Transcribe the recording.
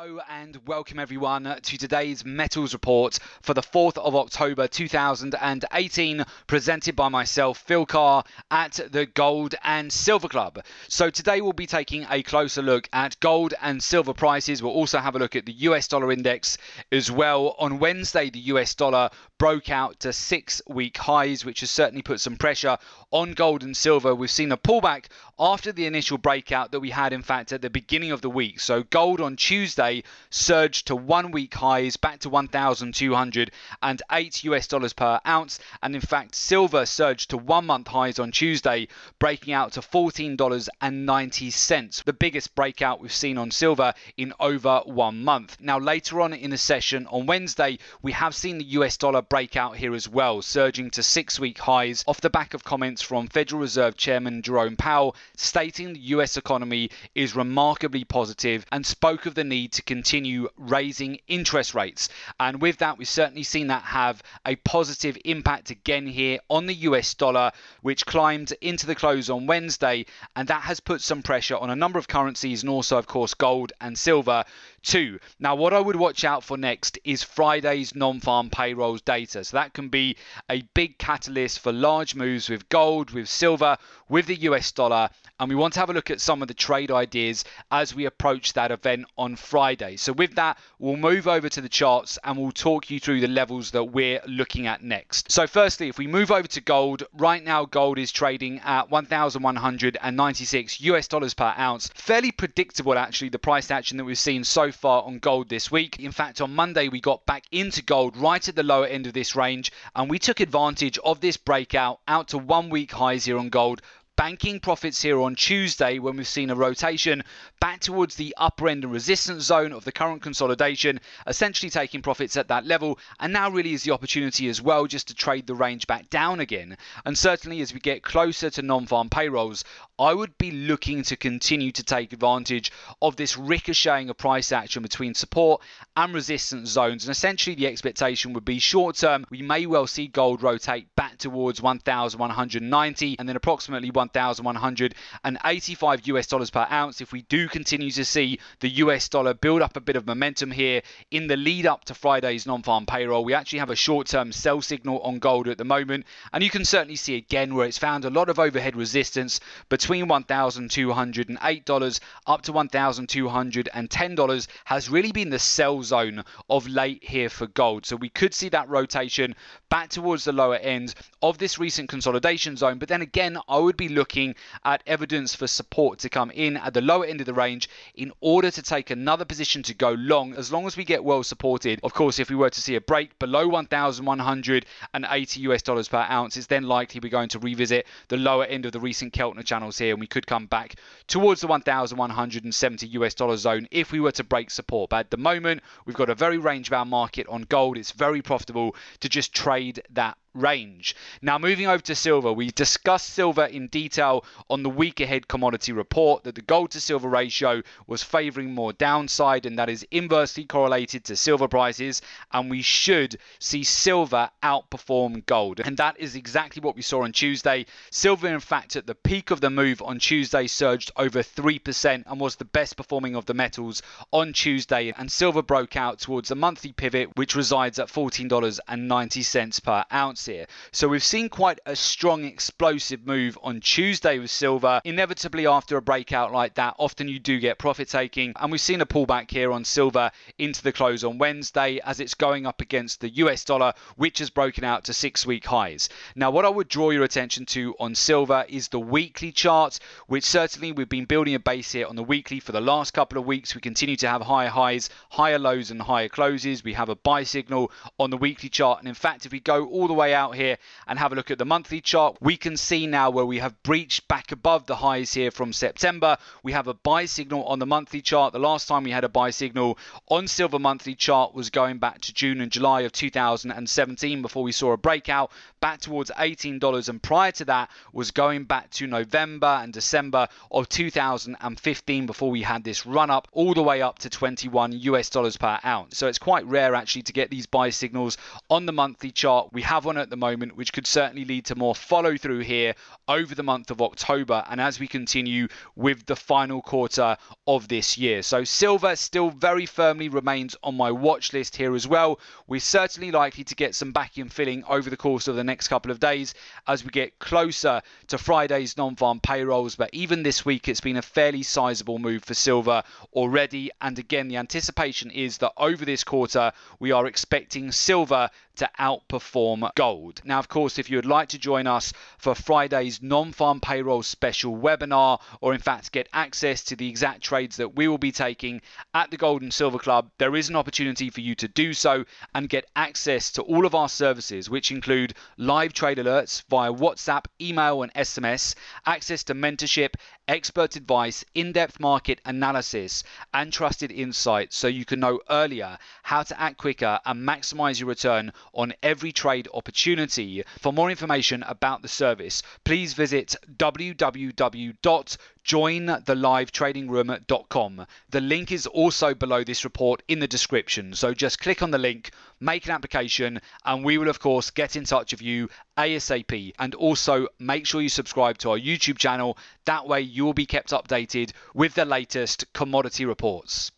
Hello and welcome everyone to today's metals report for the 4th of October 2018 presented by myself Phil Carr at the Gold and Silver Club. So today we'll be taking a closer look at gold and silver prices. We'll also have a look at the US dollar index as well. On Wednesday the US dollar broke out to 6 week highs which has certainly put some pressure on gold and silver. We've seen a pullback after the initial breakout that we had in fact at the beginning of the week. So gold on Tuesday surged to one week highs back to 1,208 US dollars per ounce. And in fact, silver surged to one month highs on Tuesday, breaking out to $14.90, the biggest breakout we've seen on silver in over one month. Now, later on in the session on Wednesday, we have seen the US dollar break out here as well, surging to six week highs off the back of comments from Federal Reserve Chairman Jerome Powell stating the US economy is remarkably positive and spoke of the need to continue raising interest rates. And with that, we've certainly seen that have a positive impact again here on the US dollar, which climbed into the close on Wednesday. And that has put some pressure on a number of currencies and also, of course, gold and silver too. Now, what I would watch out for next is Friday's non farm payrolls data. So that can be a big catalyst for large moves with gold, with silver, with the US dollar. And we want to have a look at some of the trade ideas as we approach that event on Friday. So, with that, we'll move over to the charts and we'll talk you through the levels that we're looking at next. So, firstly, if we move over to gold, right now gold is trading at 1,196 US dollars per ounce. Fairly predictable, actually, the price action that we've seen so far on gold this week. In fact, on Monday, we got back into gold right at the lower end of this range and we took advantage of this breakout out to one week highs here on gold banking profits here on Tuesday when we've seen a rotation back towards the upper end and resistance zone of the current consolidation, essentially taking profits at that level. And now really is the opportunity as well just to trade the range back down again. And certainly as we get closer to non farm payrolls, I would be looking to continue to take advantage of this ricocheting of price action between support and resistance zones. And essentially the expectation would be short term, we may well see gold rotate back towards 1,190 and then approximately 1. 1,185 US dollars per ounce. If we do continue to see the US dollar build up a bit of momentum here in the lead up to Friday's non farm payroll, we actually have a short term sell signal on gold at the moment. And you can certainly see again where it's found a lot of overhead resistance between $1,208 up to $1,210 has really been the sell zone of late here for gold. So we could see that rotation back towards the lower end of this recent consolidation zone. But then again, I would be looking at evidence for support to come in at the lower end of the range in order to take another position to go long as long as we get well supported. Of course, if we were to see a break below 1,180 US dollars per ounce, it's then likely we're going to revisit the lower end of the recent Keltner channels here and we could come back towards the 1,170 US dollar zone if we were to break support. But at the moment, we've got a very range bound market on gold. It's very profitable to just trade that range. Now, moving over to silver, we discussed silver in detail on the week ahead commodity report that the gold to silver ratio was favoring more downside, and that is inversely correlated to silver prices. And we should see silver outperform gold. And that is exactly what we saw on Tuesday. Silver, in fact, at the peak of the move on Tuesday, surged over 3% and was the best performing of the metals on Tuesday. And silver broke out towards the monthly pivot, which resides at $14.90 per ounce here. So we've seen quite a strong explosive move on Tuesday with silver. Inevitably, after a breakout like that, often you do get profit taking. And we've seen a pullback here on silver into the close on Wednesday as it's going up against the US dollar, which has broken out to six week highs. Now, what I would draw your attention to on silver is the weekly chart, which certainly we've been building a base here on the weekly for the last couple of weeks. We continue to have higher highs, higher lows, and higher closes. We have a buy signal on the weekly chart. And in fact, if we go all the way out here and have a look at the monthly chart, we can see now where we have breached back above the highs here from September. We have a buy signal on the monthly chart. The last time we had a buy signal on silver monthly chart was going back to June and July of 2017 before we saw a breakout back towards $18 and prior to that was going back to November and December of 2015 before we had this run up all the way up to 21 US dollars per ounce. So it's quite rare actually to get these buy signals on the monthly chart. We have one at the moment, which could certainly lead to more follow through here over the month of October and as we continue with the final quarter of this year. So silver still very firmly remains on my watch list here as well. We're certainly likely to get some backing filling over the course of the next couple of days as we get closer to Friday's non-farm payrolls. But even this week, it's been a fairly sizable move for silver already. And again, the anticipation is that over this quarter, we are expecting silver to outperform gold. Now, of course, if you would like to join us for Friday's non farm payroll special webinar, or in fact get access to the exact trades that we will be taking at the Gold and Silver Club, there is an opportunity for you to do so and get access to all of our services, which include live trade alerts via WhatsApp, email, and SMS, access to mentorship, expert advice, in depth market analysis, and trusted insights so you can know earlier how to act quicker and maximize your return on every trade opportunity. For more information about the service, please visit www.jointhelivetradingroom.com. The link is also below this report in the description, so just click on the link, make an application, and we will, of course, get in touch with you ASAP. And also make sure you subscribe to our YouTube channel. That way, you will be kept updated with the latest commodity reports.